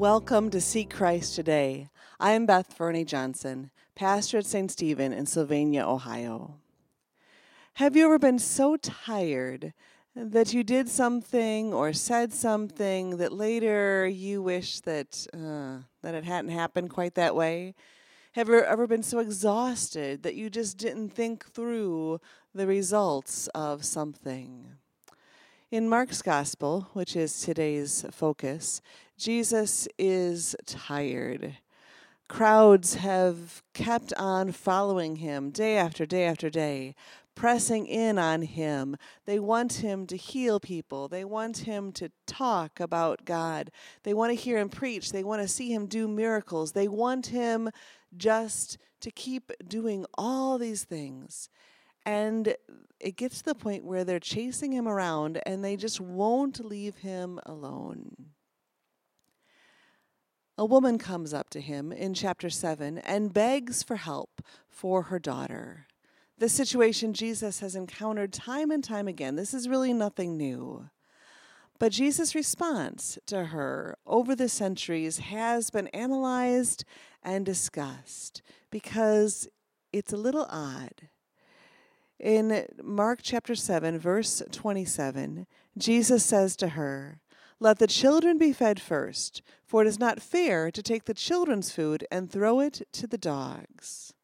Welcome to Seek Christ Today. I am Beth Fernie Johnson, pastor at St. Stephen in Sylvania, Ohio. Have you ever been so tired that you did something or said something that later you wish that uh, that it hadn't happened quite that way? Have you ever been so exhausted that you just didn't think through the results of something? In Mark's Gospel, which is today's focus, Jesus is tired. Crowds have kept on following him day after day after day, pressing in on him. They want him to heal people. They want him to talk about God. They want to hear him preach. They want to see him do miracles. They want him just to keep doing all these things. And it gets to the point where they're chasing him around and they just won't leave him alone. A woman comes up to him in chapter 7 and begs for help for her daughter. This situation Jesus has encountered time and time again. This is really nothing new. But Jesus' response to her over the centuries has been analyzed and discussed because it's a little odd. In Mark chapter 7, verse 27, Jesus says to her, Let the children be fed first, for it is not fair to take the children's food and throw it to the dogs.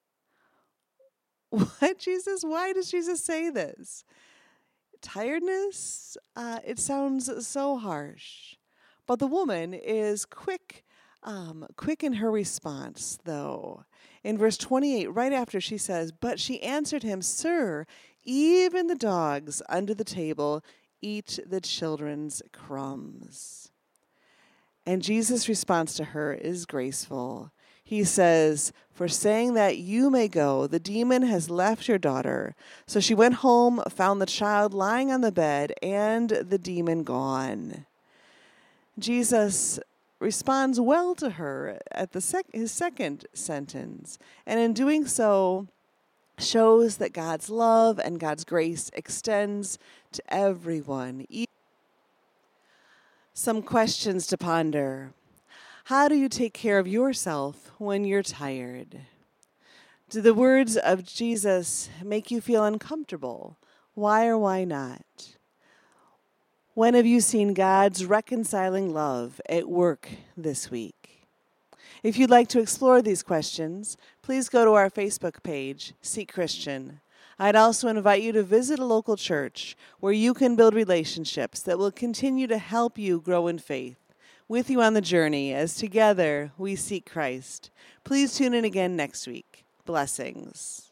What, Jesus? Why does Jesus say this? Tiredness? Uh, it sounds so harsh. But the woman is quick um, quick in her response, though. In verse 28, right after she says, But she answered him, Sir, even the dogs under the table eat the children's crumbs. And Jesus' response to her is graceful. He says, For saying that you may go, the demon has left your daughter. So she went home, found the child lying on the bed, and the demon gone. Jesus responds well to her at the sec- his second sentence, and in doing so, shows that God's love and God's grace extends to everyone. Some questions to ponder. How do you take care of yourself when you're tired? Do the words of Jesus make you feel uncomfortable? Why or why not? When have you seen God's reconciling love at work this week? If you'd like to explore these questions, please go to our Facebook page, Seek Christian. I'd also invite you to visit a local church where you can build relationships that will continue to help you grow in faith. With you on the journey as together we seek Christ. Please tune in again next week. Blessings.